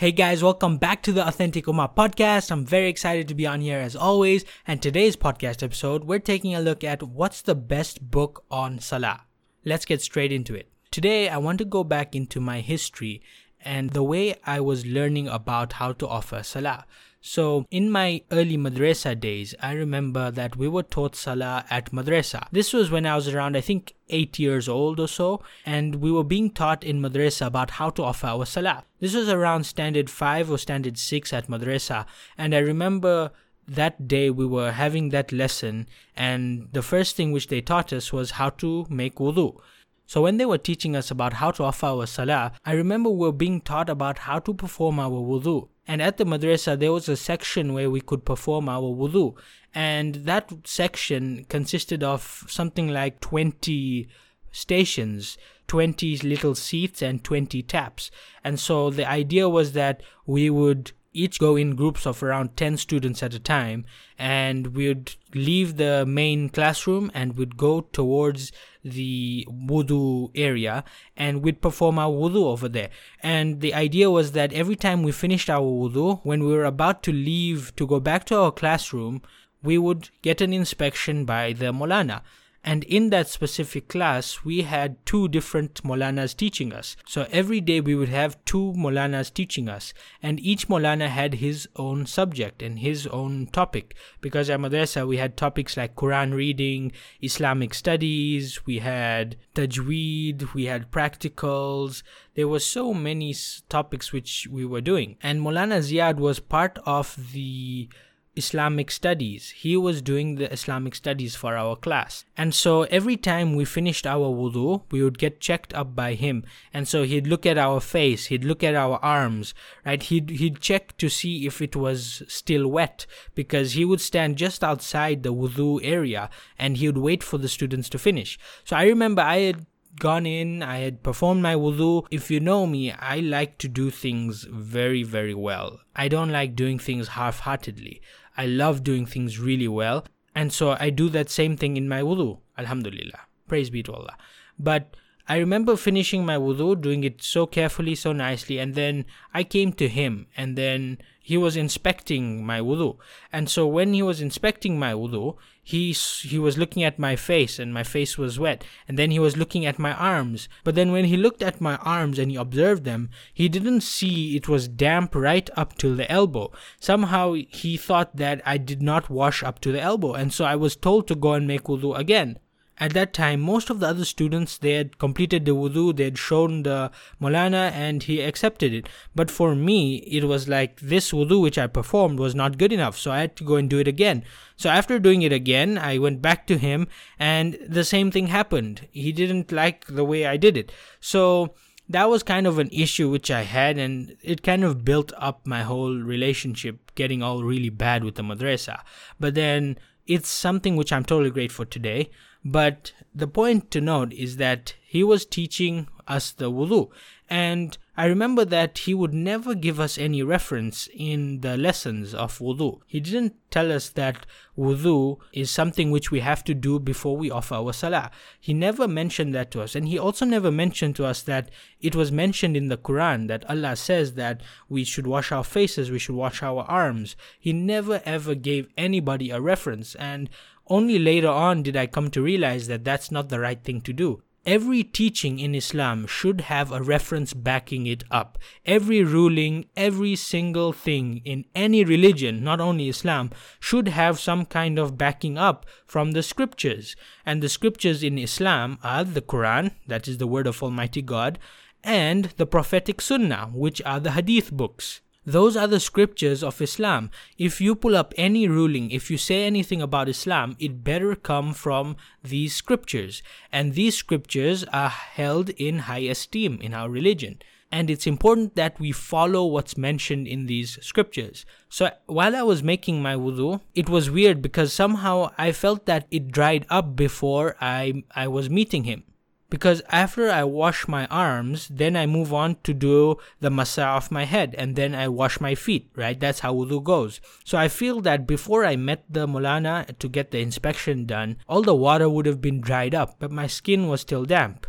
Hey guys, welcome back to the Authentic Ummah podcast. I'm very excited to be on here as always. And today's podcast episode, we're taking a look at what's the best book on Salah. Let's get straight into it. Today, I want to go back into my history and the way I was learning about how to offer Salah. So, in my early madrasa days, I remember that we were taught Salah at madrasa. This was when I was around, I think, 8 years old or so, and we were being taught in madrasa about how to offer our Salah. This was around standard 5 or standard 6 at madrasa, and I remember that day we were having that lesson, and the first thing which they taught us was how to make wudu. So when they were teaching us about how to offer our salah, I remember we were being taught about how to perform our wudu. And at the madrasa, there was a section where we could perform our wudu. And that section consisted of something like 20 stations, 20 little seats, and 20 taps. And so the idea was that we would each go in groups of around 10 students at a time and we'd leave the main classroom and we'd go towards the wudu area and we'd perform our wudu over there. And the idea was that every time we finished our wudu when we were about to leave to go back to our classroom we would get an inspection by the molana and in that specific class, we had two different Molanas teaching us. So every day we would have two Molanas teaching us. And each Molana had his own subject and his own topic. Because at Madrasa, we had topics like Quran reading, Islamic studies, we had Tajweed, we had practicals. There were so many topics which we were doing. And Molana Ziad was part of the Islamic studies. He was doing the Islamic studies for our class. And so every time we finished our wudu, we would get checked up by him. And so he'd look at our face, he'd look at our arms, right? He'd, he'd check to see if it was still wet because he would stand just outside the wudu area and he would wait for the students to finish. So I remember I had gone in, I had performed my wudu. If you know me, I like to do things very, very well. I don't like doing things half heartedly. I love doing things really well. And so I do that same thing in my wudu. Alhamdulillah. Praise be to Allah. But I remember finishing my wudu, doing it so carefully, so nicely, and then I came to him, and then he was inspecting my wudu. And so when he was inspecting my wudu, he he was looking at my face and my face was wet. And then he was looking at my arms. But then when he looked at my arms and he observed them he didn't see it was damp right up till the elbow. Somehow he thought that I did not wash up to the elbow and so I was told to go and make wudu again at that time, most of the other students they had completed the wudu, they had shown the Molana, and he accepted it. But for me, it was like this wudu which I performed was not good enough, so I had to go and do it again. So after doing it again, I went back to him, and the same thing happened. He didn't like the way I did it. So that was kind of an issue which I had, and it kind of built up my whole relationship getting all really bad with the madrasa. But then it's something which I'm totally grateful today. But the point to note is that he was teaching us the wudu. And I remember that he would never give us any reference in the lessons of wudu. He didn't tell us that wudu is something which we have to do before we offer our salah. He never mentioned that to us. And he also never mentioned to us that it was mentioned in the Quran that Allah says that we should wash our faces, we should wash our arms. He never ever gave anybody a reference. And only later on did I come to realize that that's not the right thing to do. Every teaching in Islam should have a reference backing it up. Every ruling, every single thing in any religion, not only Islam, should have some kind of backing up from the scriptures. And the scriptures in Islam are the Quran, that is the word of Almighty God, and the prophetic Sunnah, which are the Hadith books. Those are the scriptures of Islam. If you pull up any ruling, if you say anything about Islam, it better come from these scriptures. And these scriptures are held in high esteem in our religion. And it's important that we follow what's mentioned in these scriptures. So while I was making my wudu, it was weird because somehow I felt that it dried up before I, I was meeting him because after I wash my arms, then I move on to do the masa of my head and then I wash my feet, right? That's how wudu goes. So I feel that before I met the Molana to get the inspection done, all the water would have been dried up, but my skin was still damp.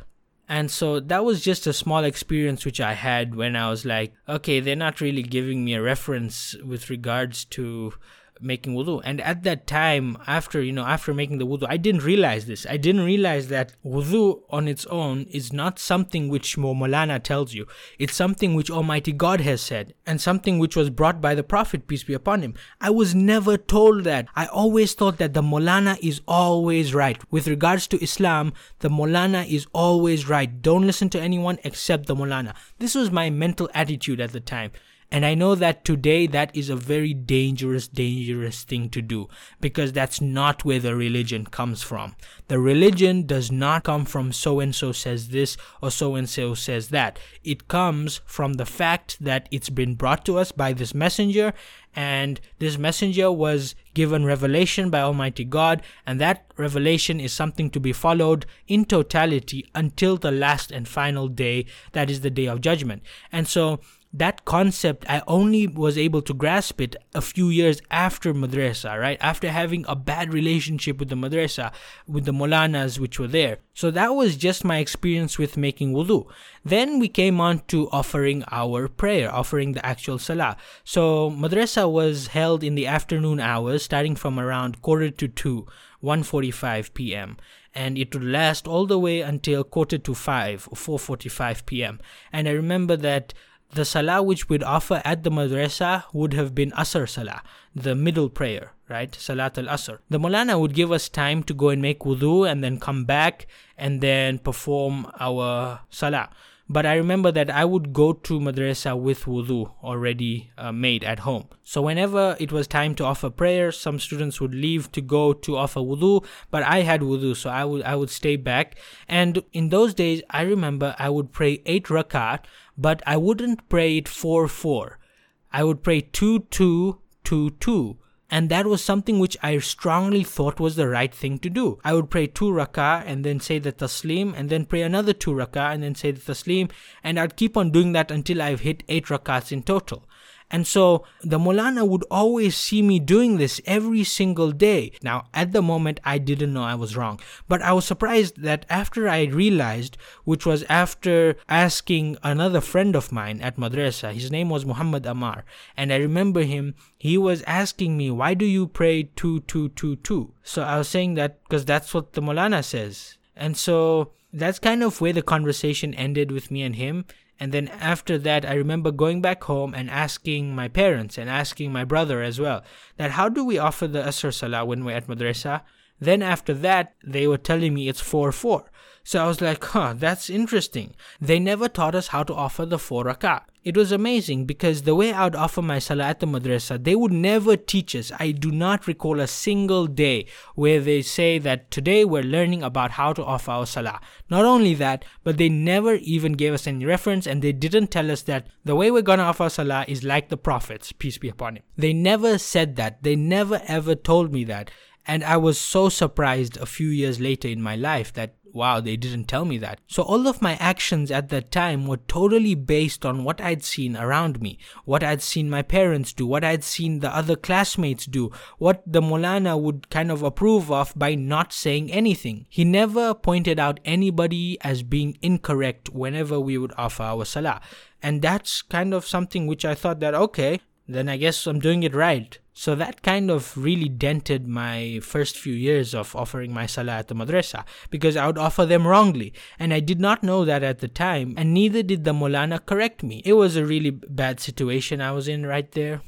And so that was just a small experience which I had when I was like, okay, they're not really giving me a reference with regards to making wudu. And at that time, after you know, after making the wudu, I didn't realize this. I didn't realize that wudu on its own is not something which Molana tells you. It's something which Almighty God has said, and something which was brought by the Prophet peace be upon him. I was never told that. I always thought that the Molana is always right. With regards to Islam, the Molana is always right. Don't listen to anyone except the Molana. This was my mental attitude at the time. And I know that today that is a very dangerous, dangerous thing to do because that's not where the religion comes from. The religion does not come from so and so says this or so and so says that. It comes from the fact that it's been brought to us by this messenger and this messenger was given revelation by Almighty God, and that revelation is something to be followed in totality until the last and final day, that is the day of judgment. And so that concept i only was able to grasp it a few years after madrasa right after having a bad relationship with the madrasa with the molanas which were there so that was just my experience with making wudu then we came on to offering our prayer offering the actual salah so madrasa was held in the afternoon hours starting from around quarter to 2 1:45 p.m. and it would last all the way until quarter to 5 or 4:45 p.m. and i remember that the salah which we'd offer at the madrasa would have been asr salah, the middle prayer, right? Salat al asr. The Molana would give us time to go and make wudu and then come back and then perform our salah. But I remember that I would go to madrasa with wudu already uh, made at home. So whenever it was time to offer prayers, some students would leave to go to offer wudu, but I had wudu, so I would I would stay back. And in those days, I remember I would pray eight rakat, but I wouldn't pray it four four. I would pray two two two two and that was something which I strongly thought was the right thing to do. I would pray two rak'ah and then say the taslim and then pray another two rak'ah and then say the taslim and I'd keep on doing that until I've hit eight rak'ahs in total. And so the Molana would always see me doing this every single day. Now, at the moment, I didn't know I was wrong, but I was surprised that after I realized, which was after asking another friend of mine at madrasa, his name was Muhammad Amar, and I remember him, he was asking me, Why do you pray 2222? So I was saying that because that's what the Molana says. And so that's kind of where the conversation ended with me and him. And then after that, I remember going back home and asking my parents and asking my brother as well that how do we offer the Asr Salah when we're at madrasa? Then after that, they were telling me it's 4 4. So I was like, huh, that's interesting. They never taught us how to offer the 4 rak'ah. It was amazing because the way I would offer my salah at the madrasa, they would never teach us. I do not recall a single day where they say that today we're learning about how to offer our salah. Not only that, but they never even gave us any reference and they didn't tell us that the way we're gonna offer salah is like the prophets, peace be upon him. They never said that. They never ever told me that. And I was so surprised a few years later in my life that wow, they didn't tell me that. So all of my actions at that time were totally based on what I'd seen around me, what I'd seen my parents do, what I'd seen the other classmates do, what the Molana would kind of approve of by not saying anything. He never pointed out anybody as being incorrect whenever we would offer our salah. And that's kind of something which I thought that, okay, then I guess I'm doing it right. So that kind of really dented my first few years of offering my salah at the madrasa because I would offer them wrongly. And I did not know that at the time, and neither did the Molana correct me. It was a really bad situation I was in right there.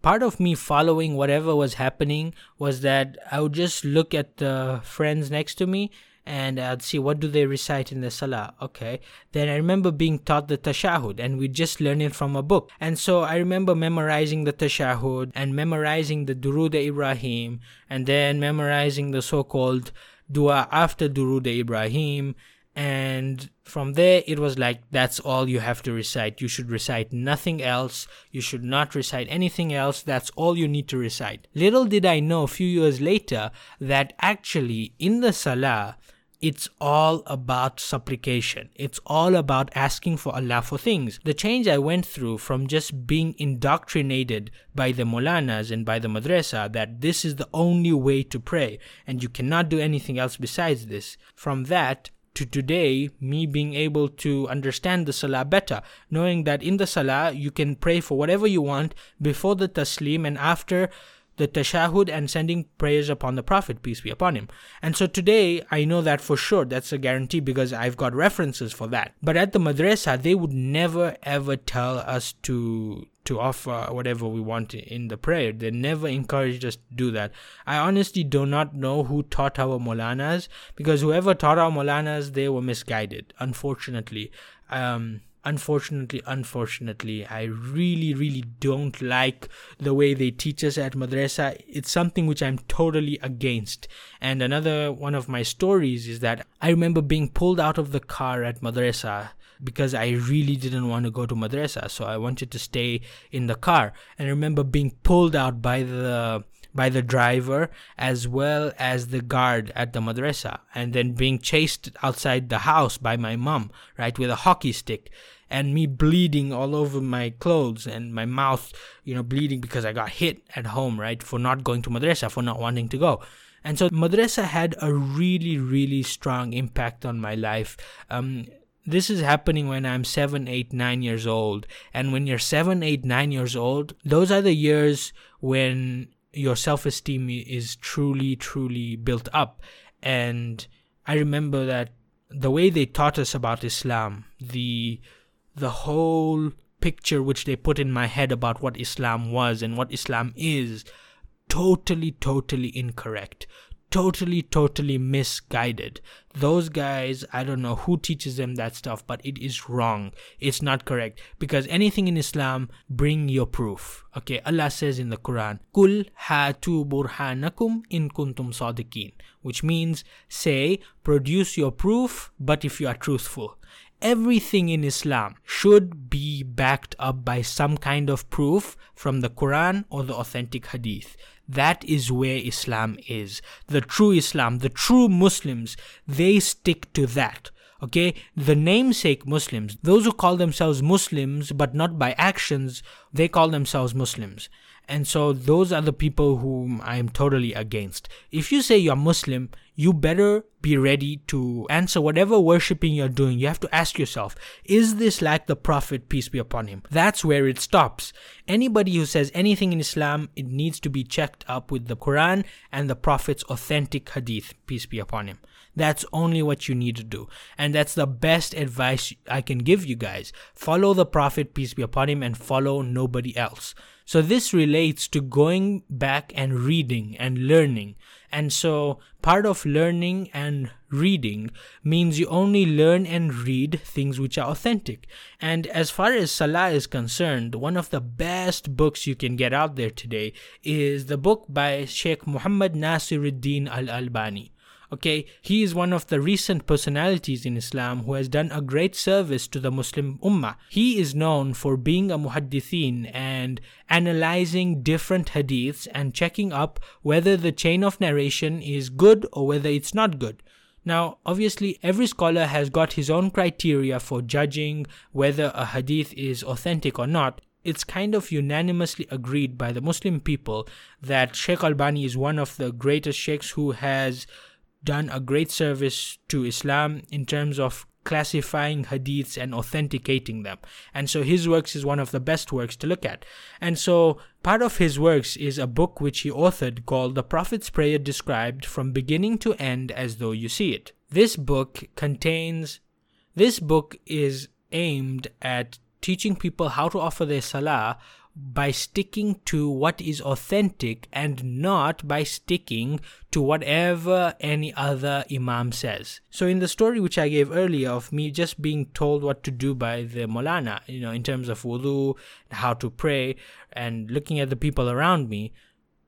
Part of me following whatever was happening was that I would just look at the friends next to me and I'd see what do they recite in the salah. Okay. Then I remember being taught the tashahud and we just learn it from a book. And so I remember memorizing the tashahud and memorizing the Durud Ibrahim and then memorizing the so-called dua after Durud Ibrahim. And from there, it was like, that's all you have to recite. You should recite nothing else. You should not recite anything else. That's all you need to recite. Little did I know a few years later that actually in the Salah, it's all about supplication. It's all about asking for Allah for things. The change I went through from just being indoctrinated by the Molanas and by the Madrasa that this is the only way to pray and you cannot do anything else besides this. From that to today me being able to understand the salah better knowing that in the salah you can pray for whatever you want before the taslim and after the tashahud and sending prayers upon the Prophet, peace be upon him. And so today, I know that for sure. That's a guarantee because I've got references for that. But at the madrasa, they would never ever tell us to to offer whatever we want in the prayer. They never encouraged us to do that. I honestly do not know who taught our Molanas because whoever taught our Molanas, they were misguided, unfortunately. Um, unfortunately unfortunately i really really don't like the way they teach us at madrasa. It's something which i'm totally against. And another one of my stories is that i remember being pulled out of the car at madrasa because I really didn't want to go to madrasa so I wanted to stay in the car. And I remember being pulled out by the by the driver as well as the guard at the madrasa and then being chased outside the house by my mom right with a hockey stick and me bleeding all over my clothes and my mouth you know bleeding because i got hit at home right for not going to madrasa for not wanting to go and so madrasa had a really really strong impact on my life um, this is happening when I'm seven, eight, nine years old. And when you're seven, eight, nine years old, those are the years when your self esteem is truly, truly built up. And I remember that the way they taught us about Islam, the the whole picture which they put in my head about what Islam was and what Islam is, totally, totally incorrect totally, totally misguided. Those guys, I don't know who teaches them that stuff, but it is wrong. It's not correct. Because anything in Islam, bring your proof. Okay, Allah says in the Quran, Kul hatu burhanakum in kuntum sadiqin. Which means, say, produce your proof, but if you are truthful everything in Islam should be backed up by some kind of proof from the Quran or the authentic hadith. That is where Islam is. The true Islam, the true Muslims, they stick to that. Okay, the namesake Muslims, those who call themselves Muslims but not by actions, they call themselves Muslims. And so those are the people whom I am totally against. If you say you're Muslim, you better be ready to answer whatever worshipping you're doing. You have to ask yourself, is this like the Prophet, peace be upon him? That's where it stops. Anybody who says anything in Islam, it needs to be checked up with the Quran and the Prophet's authentic hadith, peace be upon him. That's only what you need to do. And that's the best advice I can give you guys. Follow the Prophet, peace be upon him, and follow nobody else. So this relates to going back and reading and learning. And so part of learning and reading means you only learn and read things which are authentic. And as far as Salah is concerned, one of the best books you can get out there today is the book by Sheikh Muhammad Nasiruddin Al Albani. Okay, he is one of the recent personalities in Islam who has done a great service to the Muslim Ummah. He is known for being a muhaddithin and analyzing different hadiths and checking up whether the chain of narration is good or whether it's not good. Now, obviously, every scholar has got his own criteria for judging whether a hadith is authentic or not. It's kind of unanimously agreed by the Muslim people that Sheikh Albani is one of the greatest sheikhs who has done a great service to Islam in terms of classifying hadiths and authenticating them. And so his works is one of the best works to look at. And so part of his works is a book which he authored called The Prophet's Prayer Described from Beginning to End as Though You See It. This book contains, this book is aimed at teaching people how to offer their salah by sticking to what is authentic and not by sticking to whatever any other imam says. So in the story which I gave earlier of me just being told what to do by the Molana, you know, in terms of wudu, how to pray, and looking at the people around me,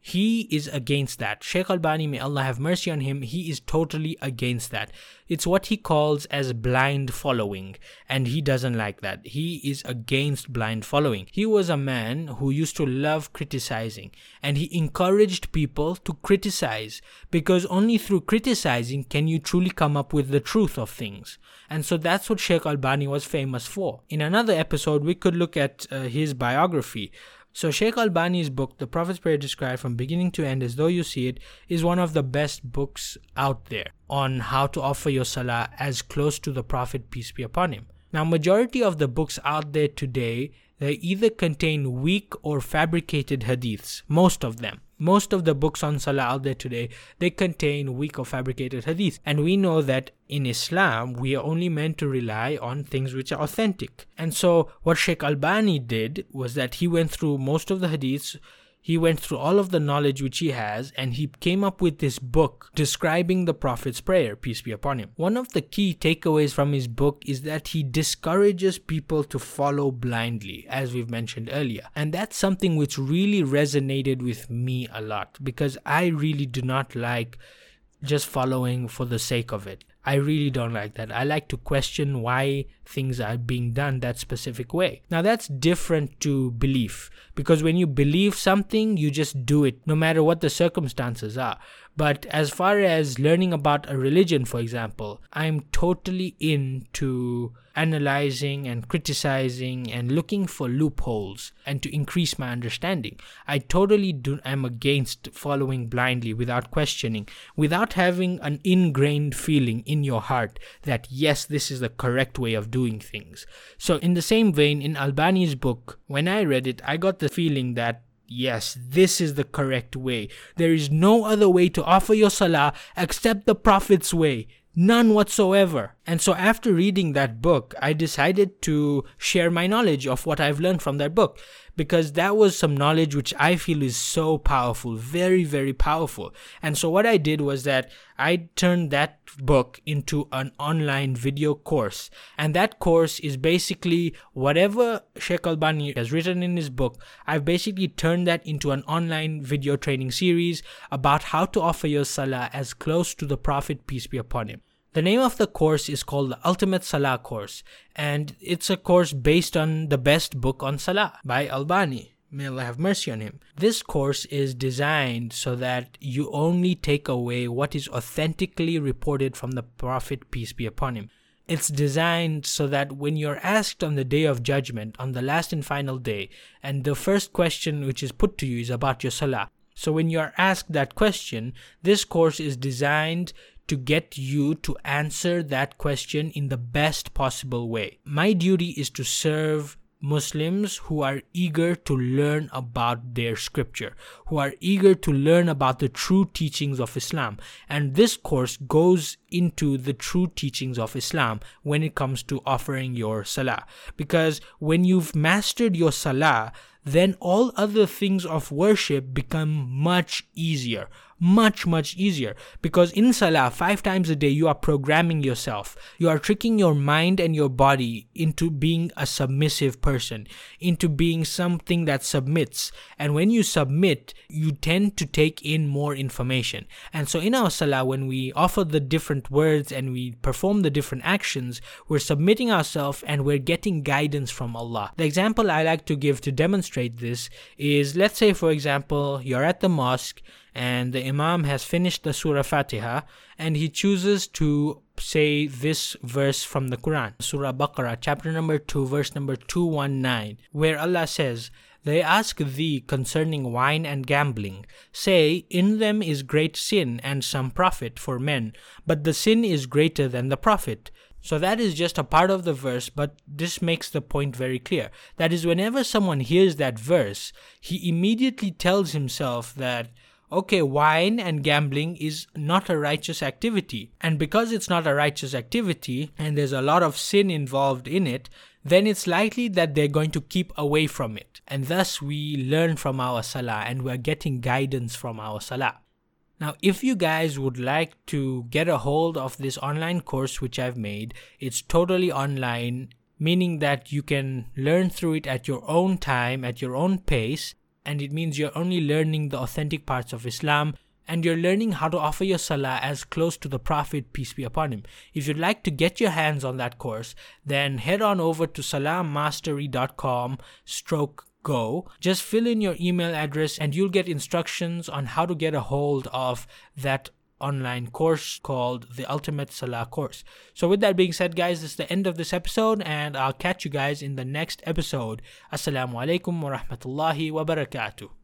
he is against that. Sheikh Albani, may Allah have mercy on him, he is totally against that. It's what he calls as blind following, and he doesn't like that. He is against blind following. He was a man who used to love criticizing, and he encouraged people to criticize because only through criticizing can you truly come up with the truth of things. And so that's what Sheikh Albani was famous for. In another episode, we could look at uh, his biography So Sheikh Albani's book, The Prophet's Prayer Described from Beginning to End as Though You See It, is one of the best books out there on how to offer your salah as close to the Prophet, peace be upon him. Now, majority of the books out there today, they either contain weak or fabricated hadiths, most of them most of the books on salah out there today they contain weak or fabricated hadith. And we know that in islam we are only meant to rely on things which are authentic. And so what sheikh albani did was that he went through most of the hadiths he went through all of the knowledge which he has and he came up with this book describing the Prophet's prayer, peace be upon him. One of the key takeaways from his book is that he discourages people to follow blindly, as we've mentioned earlier. And that's something which really resonated with me a lot because I really do not like just following for the sake of it. I really don't like that. I like to question why things are being done that specific way. Now, that's different to belief because when you believe something, you just do it no matter what the circumstances are. But as far as learning about a religion, for example, I'm totally into analyzing and criticizing and looking for loopholes and to increase my understanding. I totally do am against following blindly without questioning, without having an ingrained feeling in your heart that yes, this is the correct way of doing things. So in the same vein, in Albani's book, when I read it, I got the feeling that Yes, this is the correct way. There is no other way to offer your salah except the Prophet's way. None whatsoever. And so, after reading that book, I decided to share my knowledge of what I've learned from that book because that was some knowledge which I feel is so powerful, very, very powerful. And so, what I did was that I turned that book into an online video course. And that course is basically whatever Sheikh Albani has written in his book, I've basically turned that into an online video training series about how to offer your salah as close to the Prophet, peace be upon him. The name of the course is called the Ultimate Salah Course, and it's a course based on the best book on Salah by Albani. May Allah have mercy on him. This course is designed so that you only take away what is authentically reported from the Prophet, peace be upon him. It's designed so that when you're asked on the day of judgment, on the last and final day, and the first question which is put to you is about your salah. So when you're asked that question, this course is designed to get you to answer that question in the best possible way. My duty is to serve Muslims who are eager to learn about their scripture, who are eager to learn about the true teachings of Islam. And this course goes into the true teachings of Islam when it comes to offering your salah. Because when you've mastered your salah, then all other things of worship become much easier much much easier. Because in salah five times a day you are programming yourself. You are tricking your mind and your body into being a submissive person into being something that submits. And when you submit you tend to take in more information. And so in our salah when we offer the different words and we perform the different actions we're submitting ourselves and we're getting guidance from Allah. The example I like to give to demonstrate this is let's say for example you're at the mosque and the Imam has finished the Surah Fatiha and he chooses to say this verse from the Quran, Surah Baqarah, chapter number 2, verse number 219, where Allah says, they ask thee concerning wine and gambling. Say, In them is great sin and some profit for men, but the sin is greater than the profit. So that is just a part of the verse, but this makes the point very clear. That is, whenever someone hears that verse, he immediately tells himself that okay, wine and gambling is not a righteous activity. And because it's not a righteous activity and there's a lot of sin involved in it, then it's likely that they're going to keep away from it. And thus we learn from our salah and we're getting guidance from our salah. Now, if you guys would like to get a hold of this online course which I've made, it's totally online, meaning that you can learn through it at your own time, at your own pace, and it means you're only learning the authentic parts of Islam and you're learning how to offer your salah as close to the Prophet, peace be upon him. If you'd like to get your hands on that course, then head on over to salahmastery.com stroke go. Just fill in your email address and you'll get instructions on how to get a hold of that online course called the Ultimate Salah course. So, with that being said, guys, this is the end of this episode, and I'll catch you guys in the next episode. Assalamu alaikum wa rahmatullahi wa barakatuh.